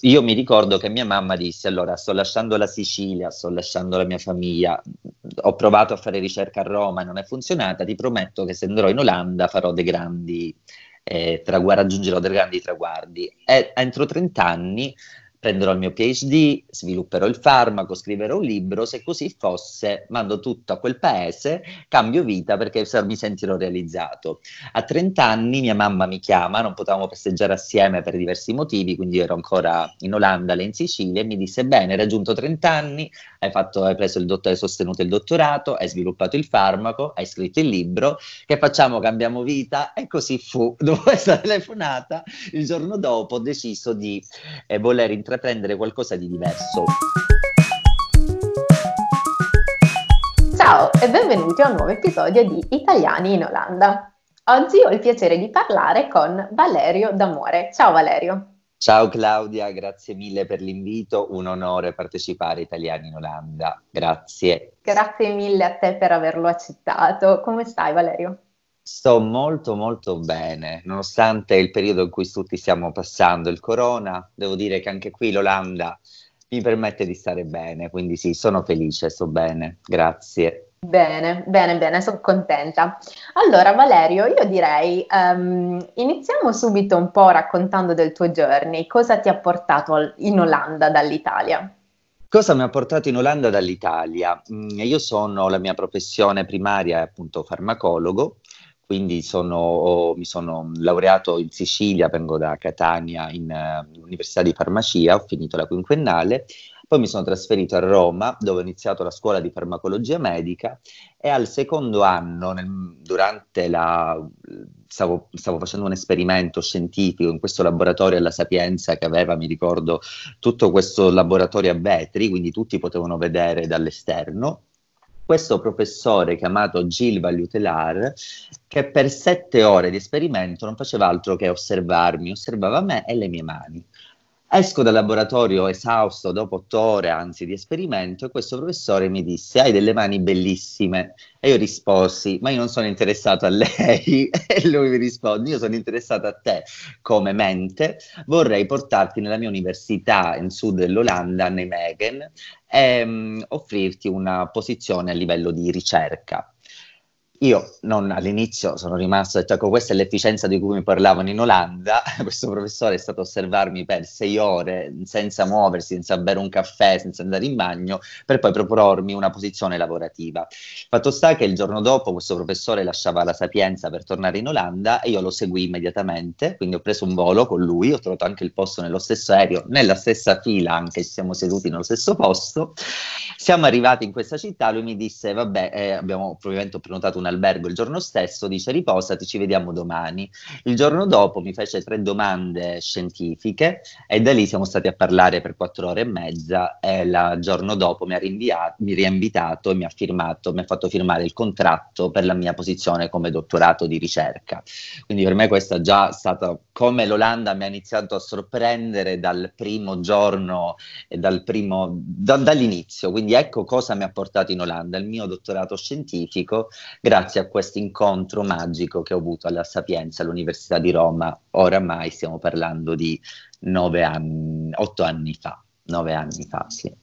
io mi ricordo che mia mamma disse: Allora, sto lasciando la Sicilia, sto lasciando la mia famiglia, ho provato a fare ricerca a Roma e non è funzionata. Ti prometto che se andrò in Olanda farò dei grandi eh, traguardi, raggiungerò dei grandi traguardi. E entro 30 anni prenderò il mio PhD, svilupperò il farmaco, scriverò un libro, se così fosse mando tutto a quel paese, cambio vita perché mi sentirò realizzato. A 30 anni mia mamma mi chiama, non potevamo festeggiare assieme per diversi motivi, quindi ero ancora in Olanda, lei in Sicilia, e mi disse, bene, raggiunto 30 anni, hai, fatto, hai preso il dottor, hai sostenuto il dottorato, hai sviluppato il farmaco, hai scritto il libro, che facciamo? Cambiamo vita? E così fu. Dopo questa telefonata, il giorno dopo ho deciso di eh, voler intraprendere qualcosa di diverso. Ciao e benvenuti a un nuovo episodio di Italiani in Olanda. Oggi ho il piacere di parlare con Valerio D'Amore. Ciao Valerio. Ciao Claudia, grazie mille per l'invito, un onore partecipare a Italiani in Olanda, grazie. Grazie mille a te per averlo accettato. Come stai Valerio? Sto molto molto bene, nonostante il periodo in cui tutti stiamo passando, il corona, devo dire che anche qui l'Olanda mi permette di stare bene, quindi sì, sono felice, sto bene, grazie. Bene, bene, bene, sono contenta. Allora, Valerio, io direi um, iniziamo subito un po' raccontando del tuo journey. Cosa ti ha portato in Olanda dall'Italia? Cosa mi ha portato in Olanda dall'Italia? Mm, io sono, la mia professione primaria è appunto farmacologo, quindi sono, mi sono laureato in Sicilia, vengo da Catania in uh, Università di Farmacia, ho finito la quinquennale, poi mi sono trasferito a Roma, dove ho iniziato la scuola di farmacologia medica e al secondo anno, nel, durante la... Stavo, stavo, facendo un esperimento scientifico in questo laboratorio alla Sapienza che aveva, mi ricordo, tutto questo laboratorio a vetri, quindi tutti potevano vedere dall'esterno questo professore chiamato Gilles Valutelar, che per sette ore di esperimento non faceva altro che osservarmi, osservava me e le mie mani. Esco dal laboratorio esausto dopo otto ore, anzi, di esperimento, e questo professore mi disse: Hai delle mani bellissime. E io risposi: Ma io non sono interessato a lei. e lui mi risponde: Io sono interessato a te come mente. Vorrei portarti nella mia università in sud dell'Olanda, Nijmegen, e um, offrirti una posizione a livello di ricerca. Io non, all'inizio sono rimasto, detto, ecco, questa è l'efficienza di cui mi parlavano in Olanda. Questo professore è stato a osservarmi per sei ore senza muoversi, senza bere un caffè, senza andare in bagno, per poi propormi una posizione lavorativa. Fatto sta che il giorno dopo questo professore lasciava la Sapienza per tornare in Olanda e io lo seguì immediatamente, quindi ho preso un volo con lui, ho trovato anche il posto nello stesso aereo, nella stessa fila, anche se siamo seduti nello stesso posto. Siamo arrivati in questa città, lui mi disse, vabbè, eh, abbiamo probabilmente prenotato una albergo il giorno stesso, dice riposati, ci vediamo domani. Il giorno dopo mi fece tre domande scientifiche e da lì siamo stati a parlare per quattro ore e mezza e il giorno dopo mi ha, rinviato, mi riinvitato e mi ha firmato, mi ha fatto firmare il contratto per la mia posizione come dottorato di ricerca. Quindi per me questa è già stata come l'Olanda mi ha iniziato a sorprendere dal primo giorno e dal primo, da, dall'inizio. Quindi ecco cosa mi ha portato in Olanda, il mio dottorato scientifico, grazie grazie a questo incontro magico che ho avuto alla Sapienza all'Università di Roma, oramai stiamo parlando di nove anni, otto anni fa, nove anni fa, sì.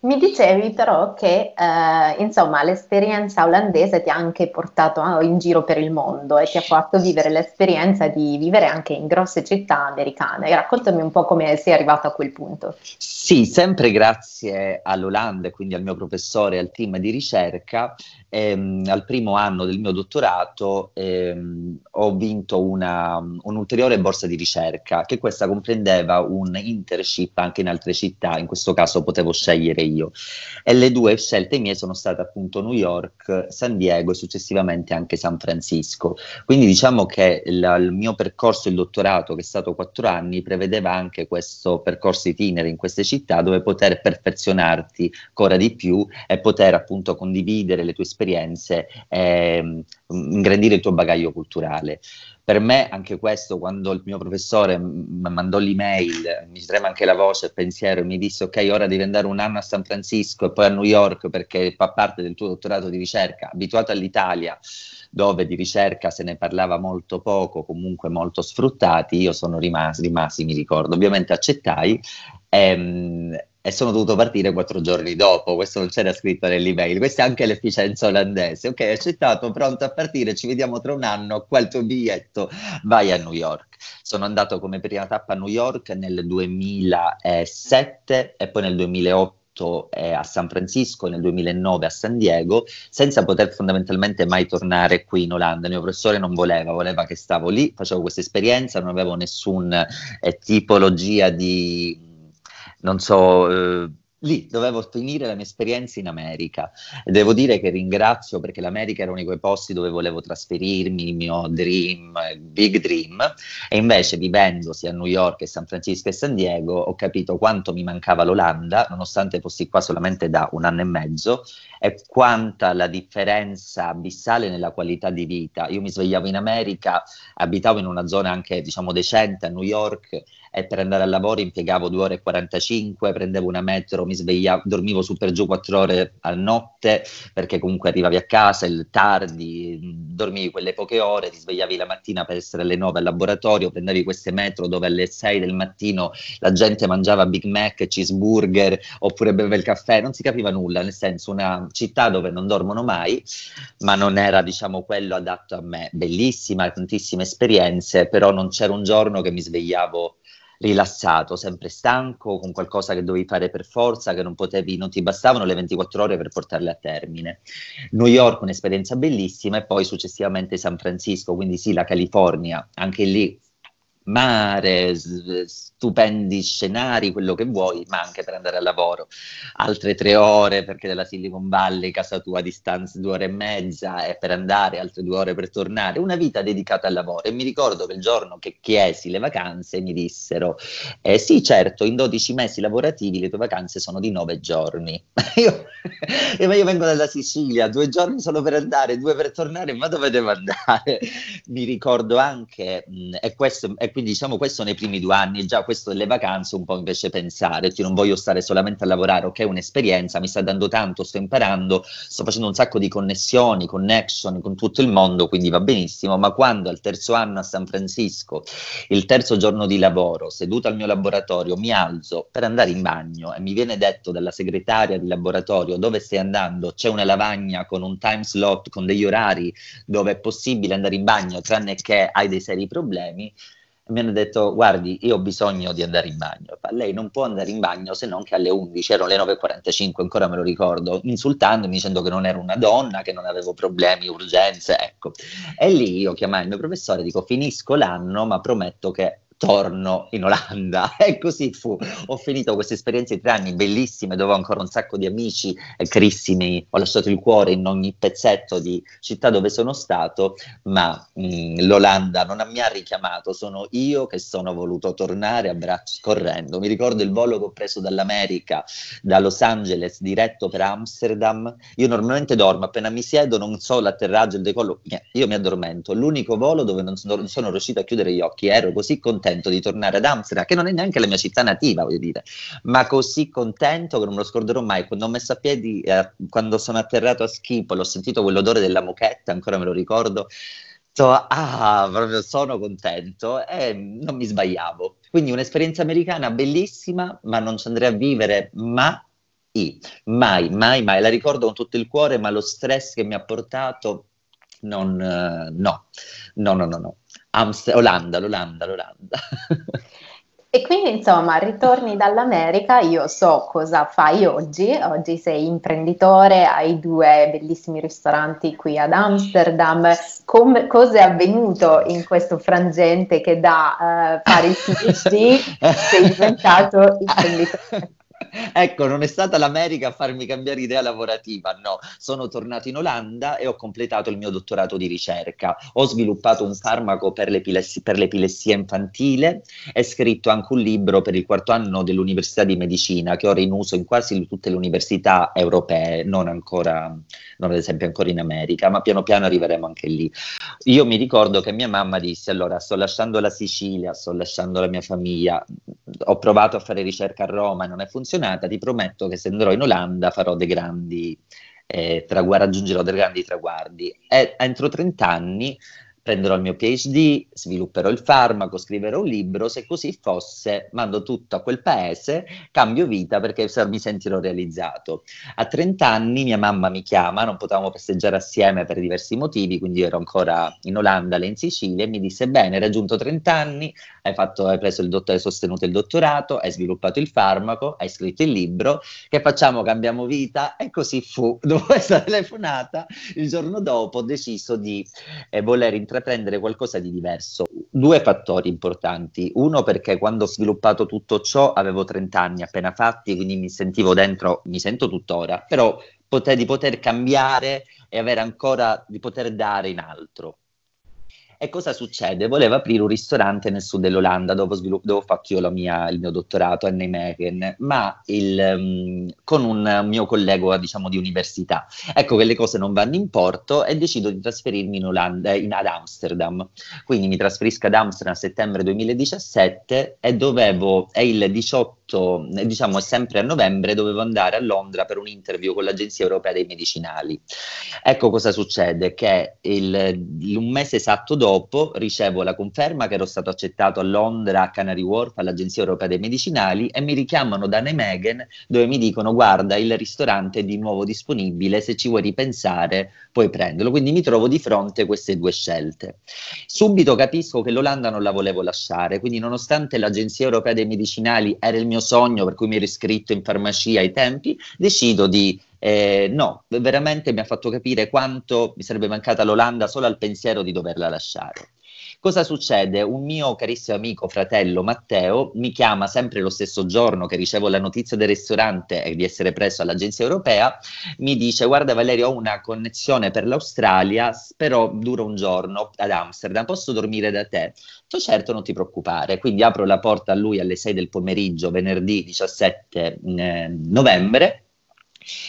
Mi dicevi però che eh, insomma l'esperienza olandese ti ha anche portato oh, in giro per il mondo e ti ha fatto vivere l'esperienza di vivere anche in grosse città americane. Raccontami un po' come sei arrivato a quel punto. Sì, sempre grazie all'Olanda e quindi al mio professore e al team di ricerca, ehm, al primo anno del mio dottorato ehm, ho vinto una, un'ulteriore borsa di ricerca che questa comprendeva un internship anche in altre città, in questo caso potevo scegliere io. E le due scelte mie sono state appunto New York, San Diego e successivamente anche San Francisco. Quindi diciamo che la, il mio percorso, il dottorato, che è stato quattro anni, prevedeva anche questo percorso itinere in queste città dove poter perfezionarti ancora di più e poter appunto condividere le tue esperienze e mm, ingrandire il tuo bagaglio culturale. Per me anche questo, quando il mio professore mi mandò l'email, mi trema anche la voce, il pensiero, e mi disse ok, ora devi andare un anno a San Francisco e poi a New York perché fa parte del tuo dottorato di ricerca, abituato all'Italia dove di ricerca se ne parlava molto poco, comunque molto sfruttati, io sono rimasi, rimasi mi ricordo, ovviamente accettai. Ehm, e sono dovuto partire quattro giorni dopo, questo non c'era scritto nell'email, questa è anche l'efficienza olandese, ok, accettato, pronto a partire, ci vediamo tra un anno, qua il tuo biglietto, vai a New York. Sono andato come prima tappa a New York nel 2007 e poi nel 2008 a San Francisco nel 2009 a San Diego senza poter fondamentalmente mai tornare qui in Olanda. Il mio professore non voleva, voleva che stavo lì, facevo questa esperienza, non avevo nessuna eh, tipologia di non so, lì dovevo finire la mia esperienza in America e devo dire che ringrazio perché l'America era uno di quei posti dove volevo trasferirmi, il mio dream, big dream, e invece vivendo sia a New York che San Francisco e San Diego ho capito quanto mi mancava l'Olanda, nonostante fossi qua solamente da un anno e mezzo, e quanta la differenza abissale nella qualità di vita. Io mi svegliavo in America, abitavo in una zona anche diciamo decente a New York e per andare al lavoro impiegavo 2 ore e 45, prendevo una metro, mi svegliavo, dormivo su per giù 4 ore a notte perché comunque arrivavi a casa il tardi, dormivi quelle poche ore, ti svegliavi la mattina per essere alle 9 al laboratorio, prendevi queste metro dove alle 6 del mattino la gente mangiava Big Mac, cheeseburger oppure beveva il caffè, non si capiva nulla, nel senso una città dove non dormono mai, ma non era diciamo quello adatto a me, bellissima, tantissime esperienze, però non c'era un giorno che mi svegliavo rilassato, sempre stanco, con qualcosa che dovevi fare per forza, che non potevi, non ti bastavano le 24 ore per portarle a termine. New York un'esperienza bellissima e poi successivamente San Francisco, quindi sì, la California, anche lì mare, stupendi scenari, quello che vuoi, ma anche per andare al lavoro. Altre tre ore perché dalla Silicon Valley, casa tua a distanza due ore e mezza, e per andare altre due ore per tornare. Una vita dedicata al lavoro. E mi ricordo che il giorno che chiesi le vacanze mi dissero: eh, Sì, certo, in 12 mesi lavorativi le tue vacanze sono di nove giorni. io, io vengo dalla Sicilia, due giorni solo per andare, due per tornare, ma dove devo andare? mi ricordo anche, mh, e questo, e quindi diciamo questo nei primi due anni, già questo delle vacanze un po' invece pensare, io non voglio stare solamente a lavorare, ok, un'esperienza, mi sta dando tanto, sto imparando, sto facendo un sacco di connessioni, connection con tutto il mondo, quindi va benissimo, ma quando al terzo anno a San Francisco, il terzo giorno di lavoro, seduto al mio laboratorio, mi alzo per andare in bagno e mi viene detto dalla segretaria di laboratorio dove stai andando, c'è una lavagna con un time slot, con degli orari dove è possibile andare in bagno, tranne che hai dei seri problemi, mi hanno detto guardi io ho bisogno di andare in bagno. Lei non può andare in bagno se non che alle 11 erano le 9.45 ancora me lo ricordo insultandomi dicendo che non ero una donna che non avevo problemi urgenze ecco. E lì io chiamai il mio professore dico finisco l'anno ma prometto che torno in Olanda e così fu. Ho finito queste esperienze di tre anni bellissime dove ho ancora un sacco di amici eh, carissimi, ho lasciato il cuore in ogni pezzetto di città dove sono stato, ma mh, mm, l'Olanda non mi ha richiamato, sono io che sono voluto tornare a braccia correndo. Mi ricordo il volo che ho preso dall'America, da Los Angeles, diretto per Amsterdam. Io normalmente dormo, appena mi siedo non so l'atterraggio, il decollo, io mi addormento. L'unico volo dove non sono riuscito a chiudere gli occhi, ero così contento contento di tornare ad Amsterdam, che non è neanche la mia città nativa, voglio dire, ma così contento che non me lo scorderò mai. Quando ho messo a piedi, eh, quando sono atterrato a Schipolo, ho sentito quell'odore della mochetta, ancora me lo ricordo. So, ah, proprio sono contento e non mi sbagliavo. Quindi un'esperienza americana bellissima, ma non ci andrei a vivere mai mai, mai, mai. La ricordo con tutto il cuore, ma lo stress che mi ha portato, non, uh, no, no, no, no, no. Amst- Olanda, l'Olanda, l'Olanda. E quindi insomma ritorni dall'America, io so cosa fai oggi, oggi sei imprenditore, hai due bellissimi ristoranti qui ad Amsterdam, Com- cosa è avvenuto in questo frangente che da uh, fare il PhD sei diventato imprenditore? ecco, non è stata l'America a farmi cambiare idea lavorativa, no, sono tornato in Olanda e ho completato il mio dottorato di ricerca. Ho sviluppato un farmaco per l'epilessia, per l'epilessia infantile e scritto anche un libro per il quarto anno dell'Università di Medicina che ora è in uso in quasi tutte le università europee, non ancora, non ad esempio ancora in America, ma piano piano arriveremo anche lì. Io mi ricordo che mia mamma disse, allora sto lasciando la Sicilia, sto lasciando la mia famiglia, ho provato a fare ricerca a Roma e non è funzionata, ti prometto che se andrò in Olanda farò dei grandi, eh, tragu- raggiungerò dei grandi traguardi. E entro 30 anni prenderò il mio PhD, svilupperò il farmaco, scriverò un libro, se così fosse mando tutto a quel paese, cambio vita perché mi sentirò realizzato. A 30 anni mia mamma mi chiama, non potevamo festeggiare assieme per diversi motivi, quindi ero ancora in Olanda, lei in Sicilia, e mi disse, bene, hai raggiunto 30 anni, hai, fatto, hai dott- hai sostenuto il dottorato, hai sviluppato il farmaco, hai scritto il libro, che facciamo? Cambiamo vita? E così fu. Dopo questa telefonata, il giorno dopo ho deciso di eh, voler intraprendere intraprendere qualcosa di diverso. Due fattori importanti. Uno perché quando ho sviluppato tutto ciò avevo 30 anni appena fatti, quindi mi sentivo dentro, mi sento tuttora, però poter, di poter cambiare e avere ancora, di poter dare in altro. E cosa succede? Volevo aprire un ristorante nel sud dell'Olanda dove, svilupp- dove ho fatto io mia, il mio dottorato a Nijmegen, ma il, um, con un mio collega diciamo, di università. Ecco che le cose non vanno in porto e decido di trasferirmi in Olanda, in, ad Amsterdam. Quindi mi trasferisco ad Amsterdam a settembre 2017 e dovevo, è il 18 diciamo è sempre a novembre, dovevo andare a Londra per un interview con l'Agenzia Europea dei Medicinali. Ecco cosa succede, che il, un mese esatto dopo dopo ricevo la conferma che ero stato accettato a Londra, a Canary Wharf, all'Agenzia Europea dei Medicinali e mi richiamano da Nijmegen dove mi dicono guarda il ristorante è di nuovo disponibile, se ci vuoi ripensare puoi prenderlo. Quindi mi trovo di fronte a queste due scelte. Subito capisco che l'Olanda non la volevo lasciare, quindi nonostante l'Agenzia Europea dei Medicinali era il mio sogno per cui mi ero iscritto in farmacia ai tempi, decido di eh, no, veramente mi ha fatto capire quanto mi sarebbe mancata l'Olanda solo al pensiero di doverla lasciare. Cosa succede? Un mio carissimo amico, fratello Matteo, mi chiama sempre lo stesso giorno che ricevo la notizia del ristorante e di essere preso all'agenzia europea, mi dice guarda Valerio ho una connessione per l'Australia, però dura un giorno ad Amsterdam, posso dormire da te? Io certo non ti preoccupare, quindi apro la porta a lui alle 6 del pomeriggio, venerdì 17 eh, novembre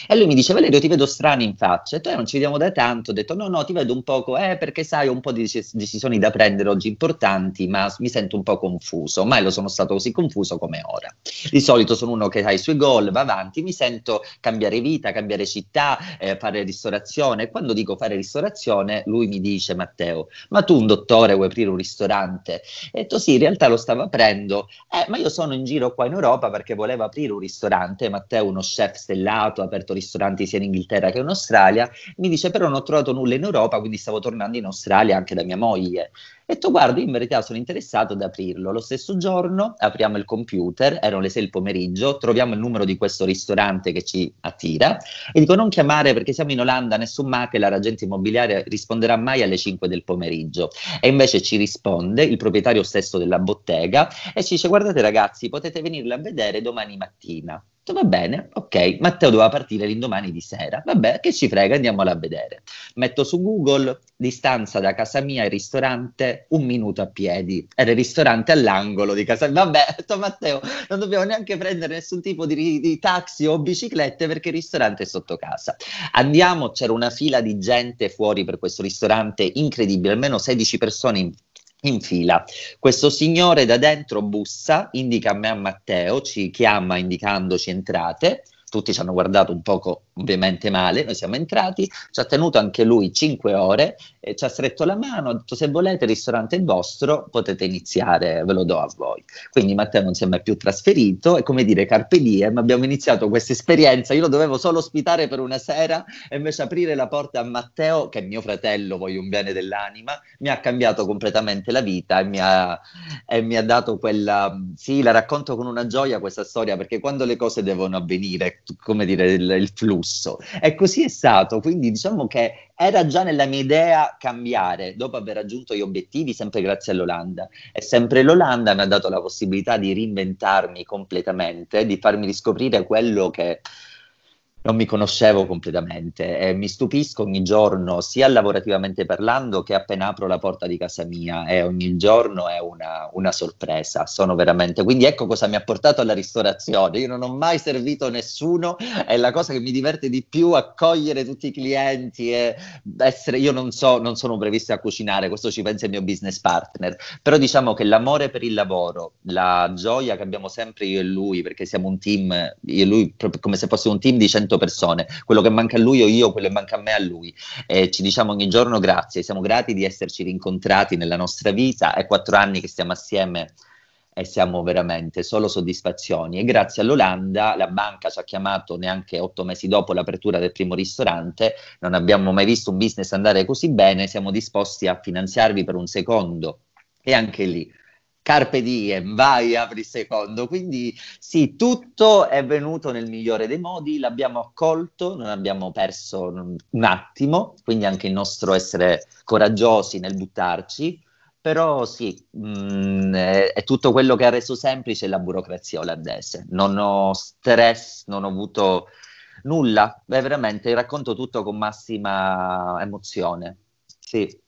e lui mi dice, Valerio, ti vedo strano in faccia. E tu non ci vediamo da tanto. Ho detto, no, no, ti vedo un poco, eh, perché sai, ho un po' di decisioni da prendere oggi importanti, ma mi sento un po' confuso. Mai lo sono stato così confuso come ora. Di solito sono uno che ha i suoi goal, va avanti, mi sento cambiare vita, cambiare città, eh, fare ristorazione. E quando dico fare ristorazione, lui mi dice, Matteo, ma tu un dottore vuoi aprire un ristorante? E detto, sì, in realtà lo stavo aprendo, eh, ma io sono in giro qua in Europa perché volevo aprire un ristorante. Matteo, uno chef stellato, aperto ristoranti sia in Inghilterra che in Australia, mi dice però non ho trovato nulla in Europa, quindi stavo tornando in Australia anche da mia moglie. E tu guarda, in verità sono interessato ad aprirlo. Lo stesso giorno apriamo il computer, erano le 6 del pomeriggio, troviamo il numero di questo ristorante che ci attira e dico non chiamare perché siamo in Olanda, nessun macchina, l'agente immobiliare risponderà mai alle 5 del pomeriggio. E invece ci risponde il proprietario stesso della bottega e ci dice guardate ragazzi, potete venirla a vedere domani mattina va bene, ok, Matteo doveva partire l'indomani di sera, vabbè, che ci frega, andiamola a vedere. Metto su Google, distanza da casa mia al ristorante, un minuto a piedi, era il ristorante all'angolo di casa vabbè, detto Matteo, non dobbiamo neanche prendere nessun tipo di, di taxi o biciclette perché il ristorante è sotto casa. Andiamo, c'era una fila di gente fuori per questo ristorante incredibile, almeno 16 persone in in fila. Questo signore da dentro bussa, indica a me a Matteo, ci chiama indicandoci entrate tutti ci hanno guardato un poco ovviamente male, noi siamo entrati, ci ha tenuto anche lui cinque ore, e ci ha stretto la mano, ha detto se volete il ristorante è vostro, potete iniziare, ve lo do a voi. Quindi Matteo non si è mai più trasferito, è come dire carpe diem, abbiamo iniziato questa esperienza, io lo dovevo solo ospitare per una sera e invece aprire la porta a Matteo, che è mio fratello, voglio un bene dell'anima, mi ha cambiato completamente la vita e mi ha, e mi ha dato quella, sì, la racconto con una gioia questa storia, perché quando le cose devono avvenire, come dire, il, il, flusso successo. E così è stato, quindi diciamo che era già nella mia idea cambiare dopo aver raggiunto gli obiettivi, sempre grazie all'Olanda. E sempre l'Olanda mi ha dato la possibilità di reinventarmi completamente, di farmi riscoprire quello che non mi conoscevo completamente e mi stupisco ogni giorno, sia lavorativamente parlando che appena apro la porta di casa mia e ogni giorno è una, una, sorpresa, sono veramente... Quindi ecco cosa mi ha portato alla ristorazione, io non ho mai servito nessuno, è la cosa che mi diverte di più, accogliere tutti i clienti e essere... Io non so, non sono previsto a cucinare, questo ci pensa il mio business partner, però diciamo che l'amore per il lavoro, la gioia che abbiamo sempre io e lui, perché siamo un team, io e lui proprio come se fosse un team di 100 100 persone, quello che manca a lui o io, quello che manca a me a lui. E ci diciamo ogni giorno grazie, siamo grati di esserci rincontrati nella nostra vita, è quattro anni che stiamo assieme e siamo veramente solo soddisfazioni. E grazie all'Olanda la banca ci ha chiamato neanche otto mesi dopo l'apertura del primo ristorante, non abbiamo mai visto un business andare così bene, siamo disposti a finanziarvi per un secondo. E anche lì Carpe diem, vai, apri secondo. Quindi sì, tutto è venuto nel migliore dei modi, l'abbiamo accolto, non abbiamo perso un attimo, quindi anche il nostro essere coraggiosi nel buttarci, però sì, mh, mm, è, è, tutto quello che ha reso semplice la burocrazia olandese. Non ho stress, non ho avuto nulla, Beh, veramente racconto tutto con massima emozione. Sì.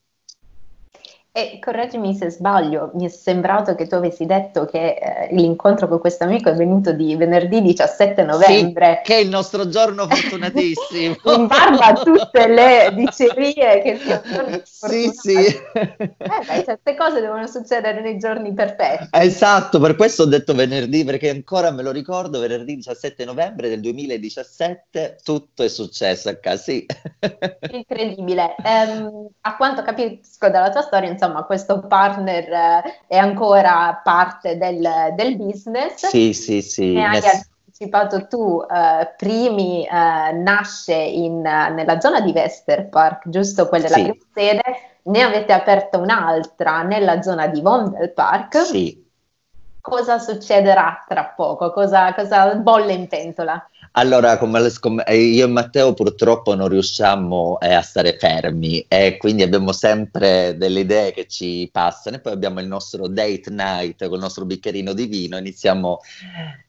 E correggimi se sbaglio, mi è sembrato che tu avessi detto che eh, l'incontro con questo amico è venuto di venerdì 17 novembre. Sì, che è il nostro giorno fortunatissimo. In barba a tutte le dicerie che si sono Sì, sì. Eh beh, certe cose devono succedere nei giorni perfetti. Esatto, per questo ho detto venerdì, perché ancora me lo ricordo, venerdì 17 novembre del 2017 tutto è successo a casa, sì. Incredibile. Um, a quanto capisco dalla tua storia, insomma questo partner eh, è ancora parte del, del business. Sì, sì, sì. Ne hai anticipato tu, eh, Primi eh, nasce in, nella zona di Vester Park, giusto quella della sì. sede, ne avete aperta un'altra nella zona di Vondel Park. Sì. Cosa succederà tra poco? Cosa, cosa bolle in pentola? Allora, come scom- eh, io e Matteo purtroppo non riusciamo eh, a stare fermi e quindi abbiamo sempre delle idee che ci passano e poi abbiamo il nostro date night con il nostro bicchierino di vino, iniziamo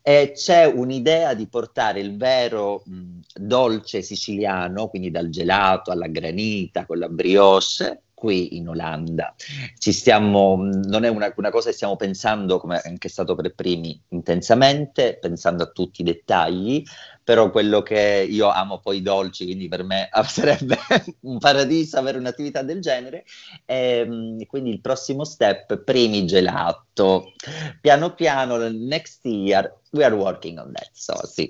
e c'è un'idea di portare il vero mh, dolce siciliano, quindi dal gelato alla granita con la brioche qui in Olanda. Ci stiamo, non è una, una, cosa che stiamo pensando, come è anche stato per primi, intensamente, pensando a tutti i dettagli, però quello che io amo poi i dolci, quindi per me sarebbe un paradiso avere un'attività del genere. E, ehm, quindi il prossimo step, primi gelato. Piano piano, next year, we are working on that, so sì.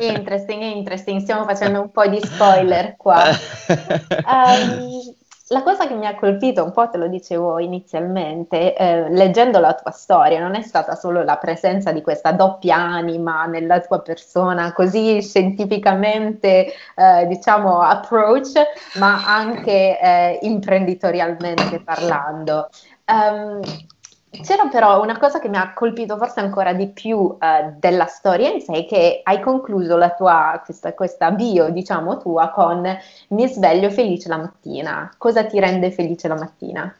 Interesting, interesting, stiamo facendo un po' di spoiler qua. Um, la cosa che mi ha colpito, un po' te lo dicevo inizialmente, eh, leggendo la tua storia, non è stata solo la presenza di questa doppia anima nella tua persona, così scientificamente, eh, diciamo, approach, ma anche eh, imprenditorialmente parlando. Um, c'era però una cosa che mi ha colpito forse ancora di più uh, della storia in sé, che hai concluso la tua, questa, questa bio, diciamo tua, con mi sveglio felice la mattina. Cosa ti rende felice la mattina?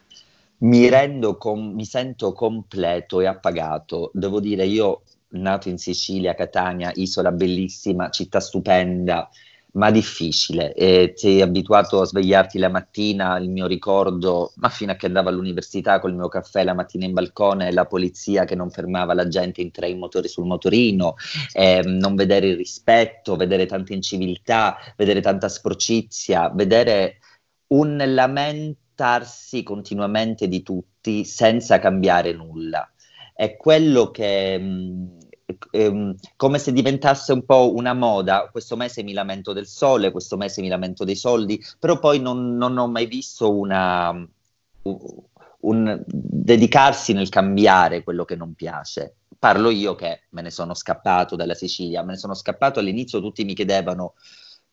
Mi rendo, com- mi sento completo e appagato. Devo dire, io nato in Sicilia, Catania, isola bellissima, città stupenda, ma difficile. E sei abituato a svegliarti la mattina, il mio ricordo, ma fino a che andavo all'università col mio caffè la mattina in balcone, la polizia che non fermava la gente in tre motori sul motorino, eh, non vedere il rispetto, vedere tanta inciviltà, vedere tanta sporcizia, vedere un lamentarsi continuamente di tutti senza cambiare nulla. È quello che... Mh, ehm, come se diventasse un po' una moda, questo mese mi lamento del sole, questo mese mi lamento dei soldi, però poi non, non ho mai visto una, un, un dedicarsi nel cambiare quello che non piace. Parlo io che me ne sono scappato dalla Sicilia, me ne sono scappato all'inizio, tutti mi chiedevano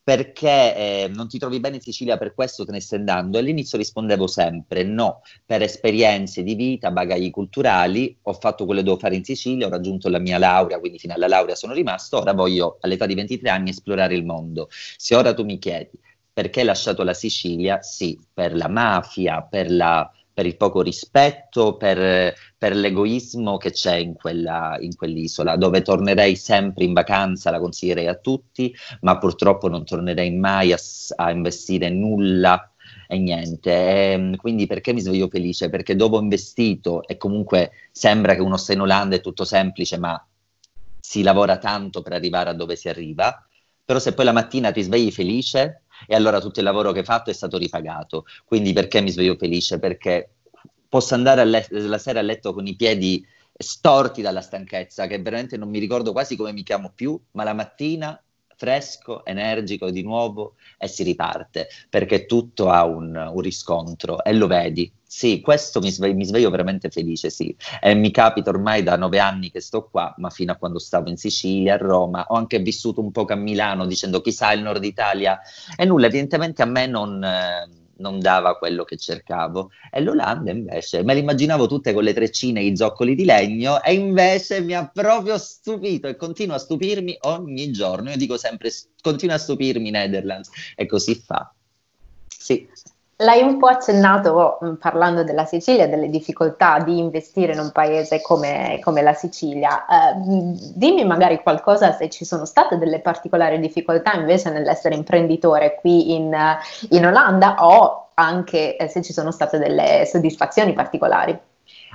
perché eh, non ti trovi bene in Sicilia, per questo te ne stai andando? All'inizio rispondevo sempre no, per esperienze di vita, bagagli culturali, ho fatto quello che devo fare in Sicilia, ho raggiunto la mia laurea, quindi fino alla laurea sono rimasto, ora voglio all'età di 23 anni esplorare il mondo. Se ora tu mi chiedi perché hai lasciato la Sicilia, sì, per la mafia, per la per il poco rispetto, per, per l'egoismo che c'è in, quella, in, quell'isola, dove tornerei sempre in vacanza, la consiglierei a tutti, ma purtroppo non tornerei mai a, a investire nulla e niente. E, ehm, quindi perché mi sveglio felice? Perché dopo ho investito e comunque sembra che uno sta in Olanda è tutto semplice, ma si lavora tanto per arrivare a dove si arriva. Però se poi la mattina ti svegli felice, e allora tutto il lavoro che hai fatto è stato ripagato. Quindi perché mi sveglio felice? Perché posso andare le- la sera a letto con i piedi storti dalla stanchezza, che veramente non mi ricordo quasi come mi chiamo più, ma la mattina fresco, energico di nuovo e si riparte, perché tutto ha un, un riscontro e lo vedi. Sì, questo mi, sve- mi, sveglio veramente felice, sì. E mi capita ormai da nove anni che sto qua, ma fino a quando stavo in Sicilia, a Roma, ho anche vissuto un po' a Milano dicendo chissà il nord Italia. E nulla, evidentemente a me non... Eh, non dava quello che cercavo. E l'Olanda invece, me l'immaginavo tutte con le treccine e i zoccoli di legno e invece mi ha proprio stupito e continua a stupirmi ogni giorno. Io dico sempre, continua a stupirmi Netherlands e così fa. Sì. L'hai un po' accennato mm, parlando della Sicilia, delle difficoltà di investire in un paese come, come la Sicilia. Eh, dimmi magari qualcosa se ci sono state delle particolari difficoltà invece nell'essere imprenditore qui in, in Olanda o anche eh, se ci sono state delle soddisfazioni particolari.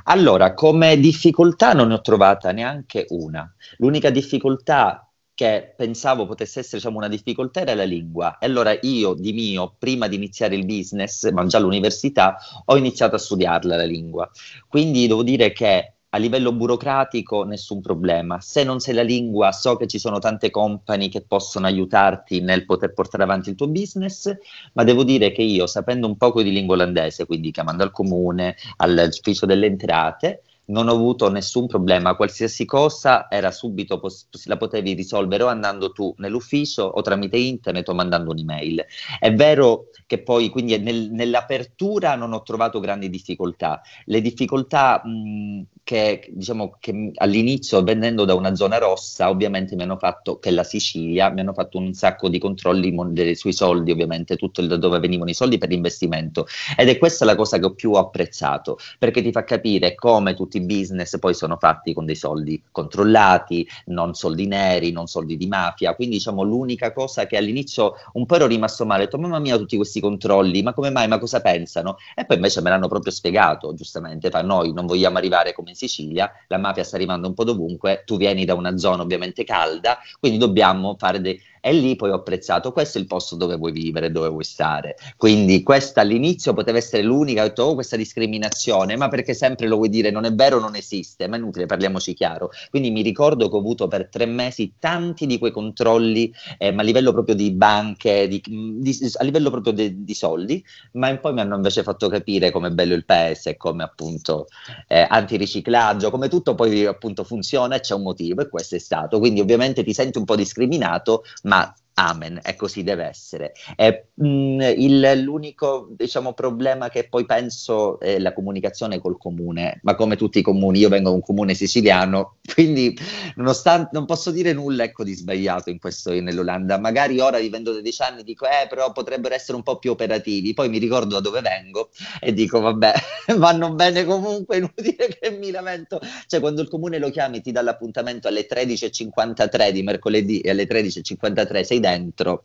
Allora, come difficoltà non ne ho trovata neanche una. L'unica difficoltà che pensavo potesse essere diciamo, una difficoltà era la lingua. E allora io di mio, prima di iniziare il business, ma già all'università, ho iniziato a studiarla la lingua. Quindi devo dire che a livello burocratico nessun problema. Se non sai la lingua, so che ci sono tante company che possono aiutarti nel poter portare avanti il tuo business, ma devo dire che io, sapendo un poco di lingua olandese, quindi chiamando al comune, all'ufficio delle entrate, non ho avuto nessun problema, qualsiasi cosa era subito, pos- la potevi risolvere o andando tu nell'ufficio o tramite internet o mandando un'email. È vero che poi quindi nel, nell'apertura non ho trovato grandi difficoltà, le difficoltà mh, che diciamo che all'inizio venendo da una zona rossa ovviamente mi hanno fatto, che è la Sicilia, mi hanno fatto un sacco di controlli mon- sui soldi ovviamente, tutto da dove venivano i soldi per l'investimento. Ed è questa la cosa che ho più apprezzato perché ti fa capire come tutti i business poi sono fatti con dei soldi controllati, non soldi neri, non soldi di mafia, quindi diciamo l'unica cosa che all'inizio un po' ero rimasto male, ho mamma mia tutti questi controlli, ma come mai, ma cosa pensano? E poi invece me l'hanno proprio spiegato, giustamente, fa noi non vogliamo arrivare come in Sicilia, la mafia sta arrivando un po' dovunque, tu vieni da una zona ovviamente calda, quindi dobbiamo fare dei e lì poi ho apprezzato, questo è il posto dove vuoi vivere, dove vuoi stare. Quindi questa all'inizio poteva essere l'unica, ho detto, oh, questa discriminazione, ma perché sempre lo vuoi dire, non è vero, non esiste, ma è inutile, parliamoci chiaro. Quindi mi ricordo che ho avuto per tre mesi tanti di quei controlli, eh, ma a livello proprio di banche, di, di, a livello proprio de, di soldi, ma poi mi hanno invece fatto capire come è bello il paese, come appunto eh, antiriciclaggio, come tutto poi appunto funziona e c'è un motivo e questo è stato. Quindi ovviamente ti senti un po' discriminato, ma ma Amen, e così deve essere. E, mh, mm, il, l'unico diciamo, problema che poi penso è la comunicazione col comune, ma come tutti i comuni, io vengo da un comune siciliano, quindi nonostante non posso dire nulla ecco, di sbagliato in questo nell'Olanda. Magari ora vivendo da dieci anni dico, eh, però potrebbero essere un po' più operativi. Poi mi ricordo da dove vengo e dico, vabbè, vanno bene comunque, inutile che mi lamento. Cioè, quando il comune lo chiami, ti dà l'appuntamento alle 13.53 di mercoledì e alle 13.53 sei dentro.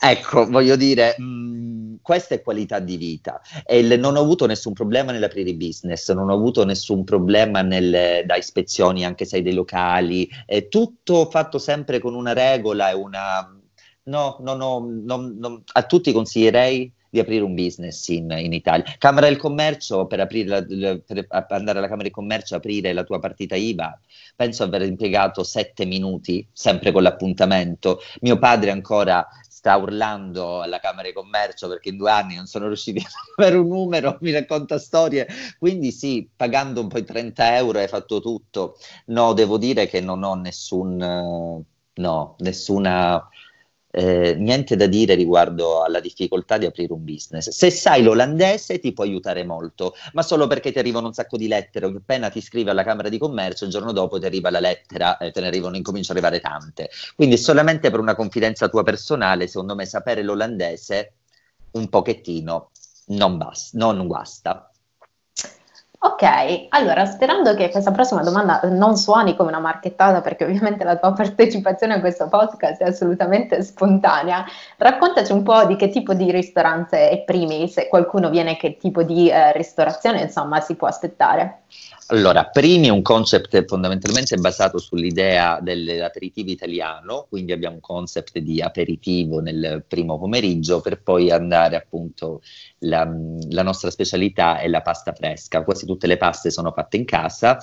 Ecco, voglio dire, mh, mm, questa è qualità di vita e le, non ho avuto nessun problema nell'aprire business, non ho avuto nessun problema nel, da ispezioni anche se hai dei locali, è tutto fatto sempre con una regola e una... No, no, no, no, no a tutti consiglierei di aprire un business in, in Italia. Camera del Commercio, per, la, per andare alla Camera del Commercio, aprire la tua partita IVA, penso aver impiegato sette minuti, sempre con l'appuntamento. Mio padre ancora sta urlando alla Camera di Commercio perché in due anni non sono riusciti a avere un numero, mi racconta storie. Quindi sì, pagando un po' i 30 euro hai fatto tutto. No, devo dire che non ho nessun, no, nessuna eh, niente da dire riguardo alla difficoltà di aprire un business. Se sai l'olandese ti può aiutare molto, ma solo perché ti arrivano un sacco di lettere, appena ti scrivi alla Camera di Commercio, il giorno dopo ti arriva la lettera, eh, te ne arrivano, incominciano ad arrivare tante. Quindi solamente per una confidenza tua personale, secondo me sapere l'olandese un pochettino non, basta, non guasta. Ok, allora sperando che questa prossima domanda non suoni come una marchettata, perché ovviamente la tua partecipazione a questo podcast è assolutamente spontanea, raccontaci un po' di che tipo di ristorante è primi, se qualcuno viene, che tipo di eh, ristorazione insomma si può aspettare. Allora, Primi è un concept fondamentalmente basato sull'idea dell'aperitivo italiano, quindi abbiamo un concept di aperitivo nel primo pomeriggio per poi andare appunto, la, la nostra specialità è la pasta fresca, quasi tutte le paste sono fatte in casa,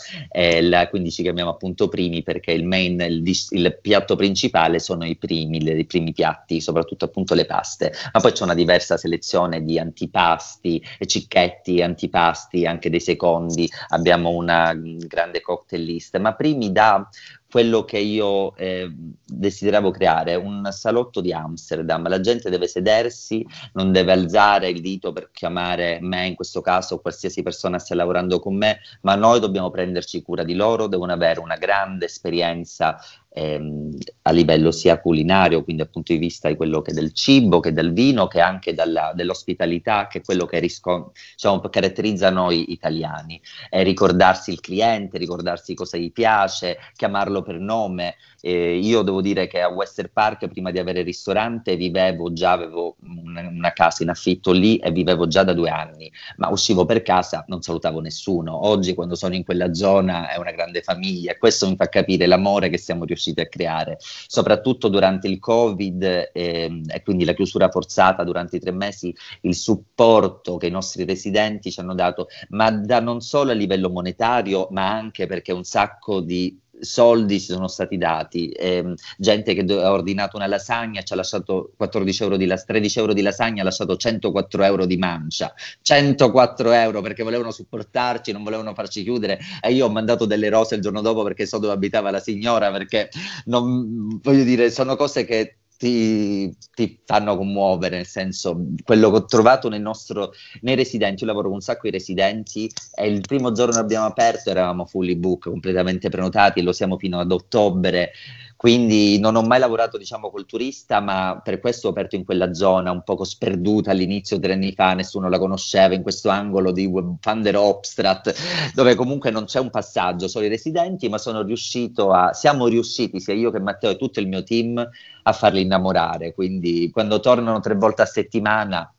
la, quindi ci chiamiamo appunto Primi perché il main, il, il piatto principale sono i primi, i primi piatti, soprattutto appunto le paste, ma poi c'è una diversa selezione di antipasti, cicchetti, antipasti, anche dei secondi, abbiamo una grande cocktail list, ma primi da quello che io eh, desideravo creare, un salotto di Amsterdam. La gente deve sedersi, non deve alzare il dito per chiamare me, in questo caso qualsiasi persona stia lavorando con me, ma noi dobbiamo prenderci cura di loro, devono avere una grande esperienza ehm, a livello sia culinario, quindi dal punto di vista di quello che è del cibo, che del vino, che anche dalla, dell'ospitalità, che è quello che risco- diciamo, caratterizza noi italiani. Eh, ricordarsi il cliente, ricordarsi cosa gli piace, chiamarlo per nome. Eh, io devo dire che a Wester Park, prima di avere il ristorante, vivevo già, avevo una, una casa in affitto lì e vivevo già da due anni, ma uscivo per casa, non salutavo nessuno. Oggi, quando sono in quella zona, è una grande famiglia questo mi fa capire l'amore che siamo riusciti a creare, soprattutto durante il Covid eh, e quindi la chiusura forzata durante i tre mesi, il supporto che i nostri residenti ci hanno dato, ma da non solo a livello monetario, ma anche perché un sacco di soldi ci sono stati dati, eh, gente che ha ordinato una lasagna ci ha lasciato 14 euro di la- 13 euro di lasagna, ha lasciato 104 euro di mancia, 104 euro perché volevano supportarci, non volevano farci chiudere. E io ho mandato delle rose il giorno dopo perché so dove abitava la signora, perché non, voglio dire, sono cose che ti, ti, fanno commuovere, nel senso, quello che ho trovato nel nostro, nei residenti, io lavoro con un sacco di residenti e il primo giorno che abbiamo aperto eravamo fully book, completamente prenotati, lo siamo fino ad ottobre, quindi non ho mai lavorato diciamo col turista, ma per questo ho aperto in quella zona un poco sperduta all'inizio tre anni fa, nessuno la conosceva, in questo angolo di Van der Opstrat, dove comunque non c'è un passaggio, solo i residenti, ma sono riuscito a, siamo riusciti, sia io che Matteo e tutto il mio team, a farli innamorare, quindi quando tornano tre volte a settimana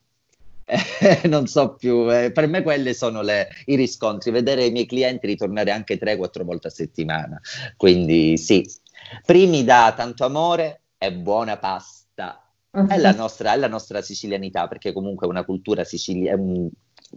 eh, non so più, eh, per me quelli sono le, i riscontri, vedere i miei clienti ritornare anche 3-4 volte a settimana, quindi sì, primi da tanto amore e buona pasta. È, la nostra, è la nostra sicilianità, perché comunque è una cultura siciliana,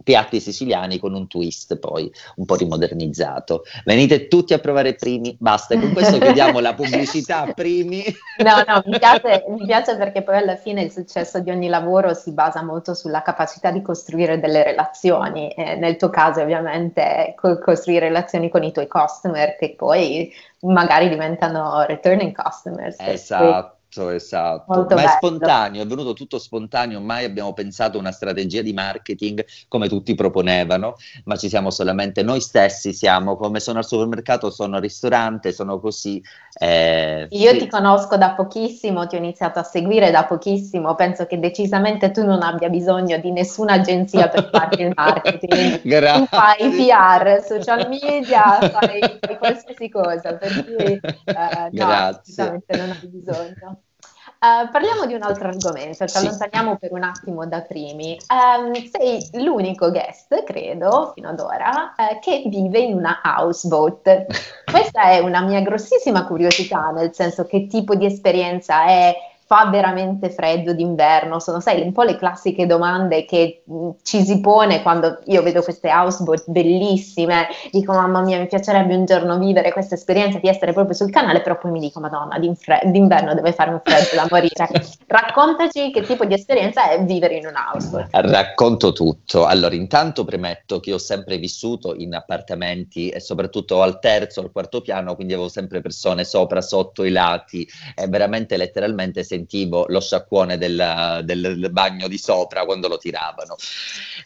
piatti siciliani con un twist poi un po' rimodernizzato. Venite tutti a provare primi, basta, con questo chiudiamo la pubblicità primi. No, no, mi piace, mi piace, perché poi alla fine il successo di ogni lavoro si basa molto sulla capacità di costruire delle relazioni, eh, nel tuo caso ovviamente co- costruire relazioni con i tuoi customer che poi magari diventano returning customers. Esatto. Esatto, esatto. Molto Ma bello. è spontaneo, è venuto tutto spontaneo, mai abbiamo pensato a una strategia di marketing come tutti proponevano, ma ci siamo solamente noi stessi, siamo come sono al supermercato, sono al ristorante, sono così. Eh, Io sì. ti conosco da pochissimo, ti ho iniziato a seguire da pochissimo, penso che decisamente tu non abbia bisogno di nessuna agenzia per fare il marketing. Grazie. Tu fai PR, social media, fai, fai qualsiasi cosa, per cui eh, no, Grazie. non hai bisogno. Uh, parliamo di un altro argomento, ci allontaniamo per un attimo da primi. Um, sei l'unico guest, credo, fino ad ora, uh, che vive in una houseboat. Questa è una mia grossissima curiosità, nel senso che tipo di esperienza è, fa veramente freddo d'inverno? Sono, sai, un po' le classiche domande che mm, ci si pone quando io vedo queste houseboat bellissime, dico mamma mia mi piacerebbe un giorno vivere questa esperienza di essere proprio sul canale, però poi mi dico madonna d'inverno deve fare un freddo da morire. Raccontaci che tipo di esperienza è vivere in un houseboat. Racconto tutto. Allora intanto premetto che ho sempre vissuto in appartamenti e soprattutto al terzo, al quarto piano, quindi avevo sempre persone sopra, sotto, i lati e veramente letteralmente si sentivo lo sciacquone del, del, bagno di sopra quando lo tiravano.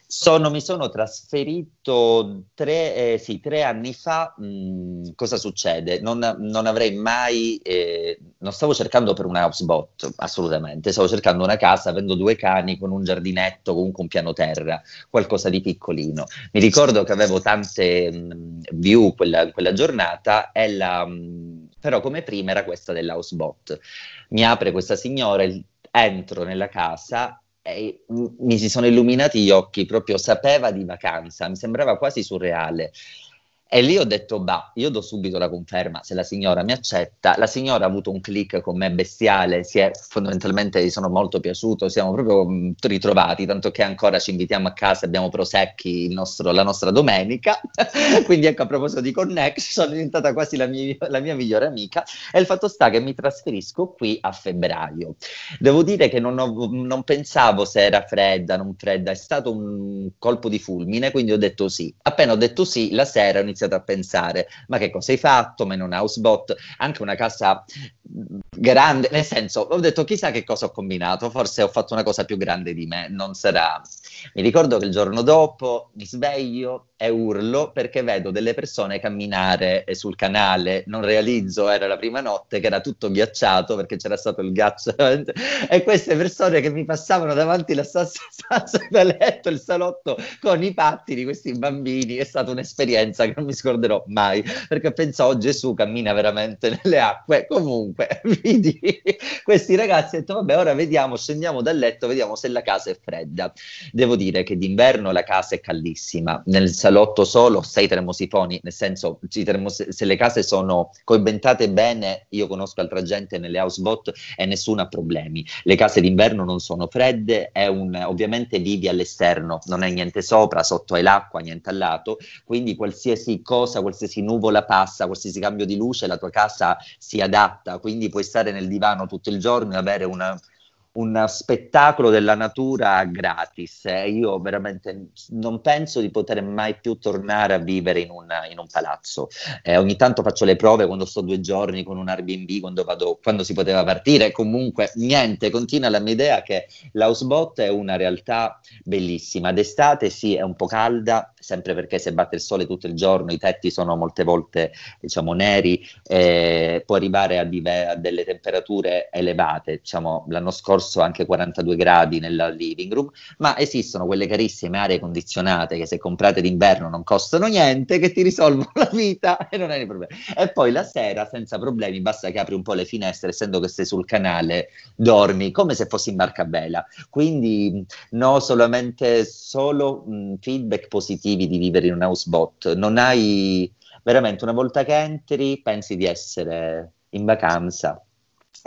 Sono, mi sono trasferito tre, eh, sì, tre anni fa. Mh, mm, cosa succede? Non, non avrei mai, eh, non stavo cercando per un housebot, assolutamente. Stavo cercando una casa, avendo due cani con un giardinetto, comunque un piano terra, qualcosa di piccolino. Mi ricordo che avevo tante mh, mm, view quella, quella giornata, e la, mh, mm, però come prima era questa dell'housebot. Mi apre questa signora, entro nella casa e mi si sono illuminati gli occhi, proprio sapeva di vacanza, mi sembrava quasi surreale. E lì ho detto, bah, io do subito la conferma, se la signora mi accetta. La signora ha avuto un click con me bestiale, si è, fondamentalmente sono molto piaciuto, siamo proprio ritrovati, tanto che ancora ci invitiamo a casa, abbiamo prosecchi nostro, la nostra domenica. Quindi ecco, a proposito di connection, sono diventata quasi la mia, la mia, migliore amica. E il fatto sta che mi trasferisco qui a febbraio. Devo dire che non, ho, non pensavo se era fredda, non fredda, è stato un colpo di fulmine, quindi ho detto sì. Appena ho detto sì, la sera ho iniziato iniziato a pensare, ma che cosa hai fatto? Ma in un housebot, anche una casa grande, nel senso, ho detto chissà che cosa ho combinato, forse ho fatto una cosa più grande di me, non sarà... Mi ricordo che il giorno dopo mi sveglio e urlo perché vedo delle persone camminare sul canale, non realizzo, era la prima notte che era tutto ghiacciato perché c'era stato il ghiaccio e queste persone che mi passavano davanti la stanza, stanza da letto, il salotto con i patti di questi bambini, è stata un'esperienza che non mi scorderò mai perché pensavo oh, Gesù cammina veramente nelle acque, comunque vidi questi ragazzi e ho detto vabbè ora vediamo, scendiamo dal letto, vediamo se la casa è fredda. Devo dire che d'inverno la casa è caldissima, nel salotto solo sei termosifoni, nel senso termos- se le case sono coibentate bene, io conosco altra gente nelle housebot e nessuno ha problemi. Le case d'inverno non sono fredde, è un, ovviamente vivi all'esterno, non hai niente sopra, sotto hai l'acqua, niente al lato, quindi qualsiasi cosa, qualsiasi nuvola passa, qualsiasi cambio di luce, la tua casa si adatta, quindi puoi stare nel divano tutto il giorno e avere una un spettacolo della natura gratis. Eh, io veramente non penso di poter mai più tornare a vivere in un, in un palazzo. Eh, ogni tanto faccio le prove quando sto due giorni con un Airbnb, quando, vado, quando si poteva partire. Comunque, niente, continua la mia idea che l'housebot è una realtà bellissima. D'estate sì, è un po' calda, sempre perché se batte il sole tutto il giorno, i tetti sono molte volte diciamo neri, eh, può arrivare a, dive- a delle temperature elevate. Diciamo, l'anno scorso scorso anche 42 gradi nella living room, ma esistono quelle carissime aree condizionate che se comprate d'inverno non costano niente, che ti risolvono la vita e non hai problemi. E poi la sera senza problemi, basta che apri un po' le finestre, essendo che sei sul canale, dormi come se fossi in barca bella. Quindi no, solamente solo mh, feedback positivi di vivere in un housebot. Non hai veramente una volta che entri pensi di essere in vacanza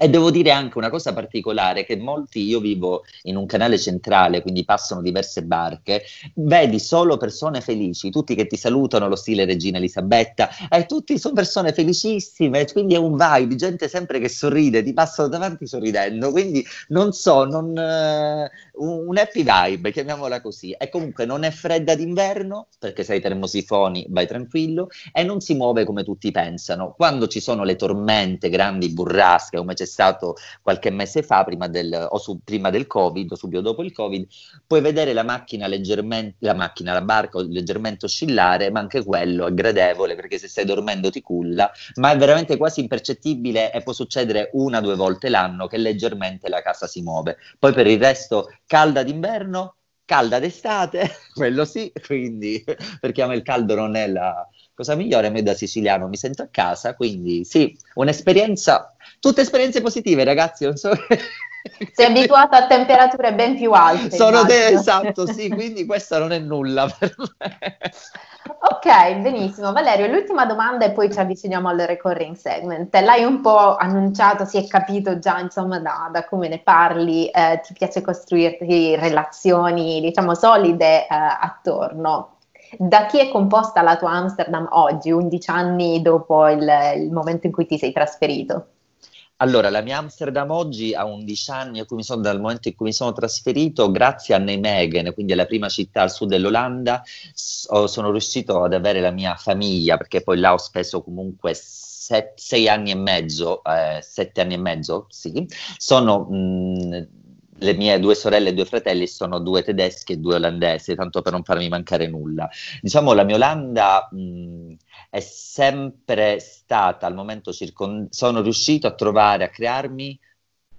e devo dire anche una cosa particolare, che molti, io vivo in un canale centrale, quindi passano diverse barche, vedi solo persone felici, tutti che ti salutano, lo stile Regina Elisabetta, e tutti sono persone felicissime, quindi è un vibe, gente sempre che sorride, ti passano davanti sorridendo, quindi non so, non, uh, un happy vibe, chiamiamola così, e comunque non è fredda d'inverno, perché sei termosifoni, vai tranquillo, e non si muove come tutti pensano. Quando ci sono le tormente, grandi burrasche, come c'è stato qualche mese fa, prima del, o su, prima del Covid, o subito dopo il Covid, puoi vedere la macchina leggermente, la macchina, la barca leggermente oscillare, ma anche quello è gradevole perché se stai dormendo ti culla, ma è veramente quasi impercettibile e può succedere una o due volte l'anno che leggermente la casa si muove. Poi per il resto, calda d'inverno, calda d'estate, quello sì, quindi perché a me il caldo non è la cosa migliore, a me da siciliano mi sento a casa, quindi sì, un'esperienza Tutte esperienze positive, ragazzi. Non so... Sei abituato a temperature ben più alte. Sono de- esatto, sì, quindi questa non è nulla per me. Ok, benissimo. Valerio, l'ultima domanda e poi ci avviciniamo al recurring segment. L'hai un po' annunciato, si è capito già insomma da, da come ne parli, eh, ti piace costruirti relazioni diciamo solide eh, attorno. Da chi è composta la tua Amsterdam oggi, 11 anni dopo il, il momento in cui ti sei trasferito? Allora, la mia Amsterdam oggi ha 11 anni, sono, dal momento in cui mi sono trasferito, grazie a Nijmegen, quindi alla prima città al sud dell'Olanda, sono riuscito ad avere la mia famiglia, perché poi là ho speso comunque set, sei anni e mezzo, eh, sette anni e mezzo, sì. Sono... Mh, le mie due sorelle e due fratelli sono due tedeschi e due olandesi, tanto per non farmi mancare nulla. Diciamo, la mia Olanda mh, è sempre stata, al momento circon- sono riuscito a trovare, a crearmi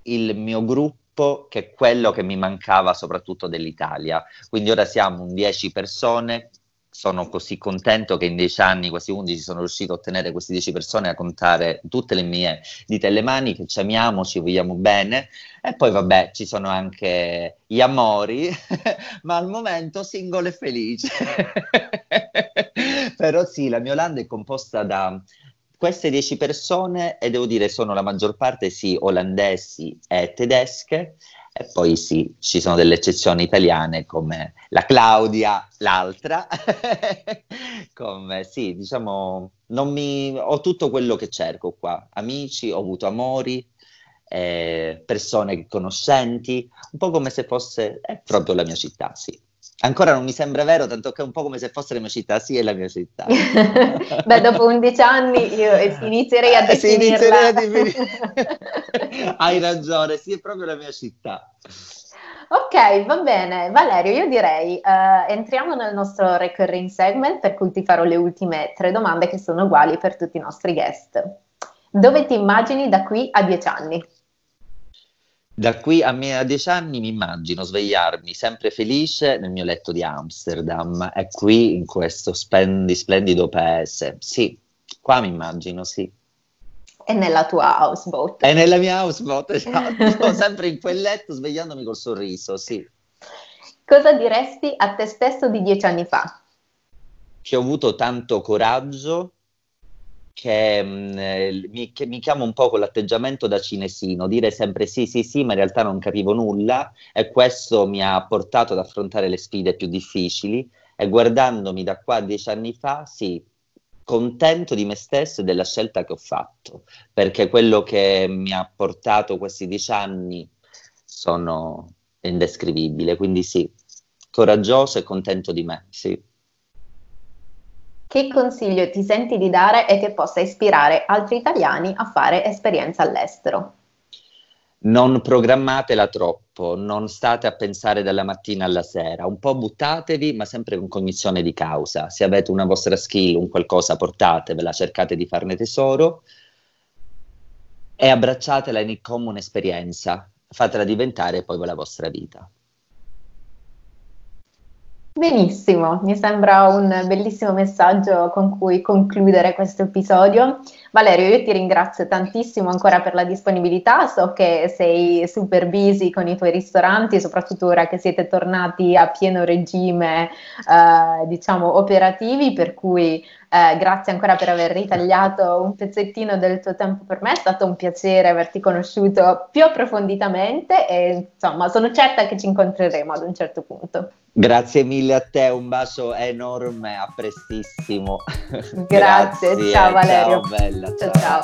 il mio gruppo che è quello che mi mancava soprattutto dell'Italia. Quindi ora siamo un 10 persone sono così contento che in dieci anni, quasi undici, sono riuscito a ottenere queste dieci persone a contare tutte le mie dita e le mani, che ci amiamo, ci vogliamo bene. E poi vabbè, ci sono anche gli amori, ma al momento singolo e felice. Però sì, la mia Olanda è composta da queste dieci persone e devo dire sono la maggior parte sì olandesi e tedesche e poi sì, ci sono delle eccezioni italiane come la Claudia, l'altra, come sì, diciamo, mi, ho tutto quello che cerco qua, amici, ho avuto amori, eh, persone conoscenti, un po' come se fosse è proprio la mia città, sì. Ancora non mi sembra vero, tanto che è un po' come se fosse la mia città, sì, è la mia città. Beh, dopo 11 anni io inizierei a definirla. Eh, inizierei a. Hai ragione, sì, è proprio la mia città. Ok, va bene. Valerio, io direi uh, entriamo nel nostro recurring segment per cui ti farò le ultime tre domande che sono uguali per tutti i nostri guest. Dove ti immagini da qui a dieci anni? Da qui a, me, a dieci anni mi immagino svegliarmi sempre felice nel mio letto di Amsterdam e qui in questo spendi, splendido paese. Sì, qua mi immagino, sì. E nella tua houseboat. E nella mia houseboat, esatto. sempre in quel letto svegliandomi col sorriso, sì. Cosa diresti a te stesso di dieci anni fa? Che ho avuto tanto coraggio che, mh, mm, eh, mi, che mi chiamo un po' con l'atteggiamento da cinesino, dire sempre sì, sì, sì, ma in realtà non capivo nulla e questo mi ha portato ad affrontare le sfide più difficili e guardandomi da qua dieci anni fa, sì, contento di me stesso e della scelta che ho fatto, perché quello che mi ha portato questi dieci anni sono indescrivibile, quindi sì, coraggioso e contento di me, sì. Che consiglio ti senti di dare e che possa ispirare altri italiani a fare esperienza all'estero? Non programmatela troppo, non state a pensare dalla mattina alla sera, un po' buttatevi, ma sempre con cognizione di causa. Se avete una vostra skill, un qualcosa, portatevela, cercate di farne tesoro e abbracciatela in come un'esperienza, fatela diventare poi la vostra vita. Benissimo, mi sembra un bellissimo messaggio con cui concludere questo episodio. Valerio, io ti ringrazio tantissimo ancora per la disponibilità, so che sei super busy con i tuoi ristoranti, soprattutto ora che siete tornati a pieno regime, eh, diciamo, operativi, per cui eh, grazie ancora per aver ritagliato un pezzettino del tuo tempo per me, è stato un piacere averti conosciuto più approfonditamente e insomma sono certa che ci incontreremo ad un certo punto. Grazie mille a te, un bacio enorme, a prestissimo. Grazie, Grazie ciao Valerio. Ciao bella. ciao. ciao. ciao.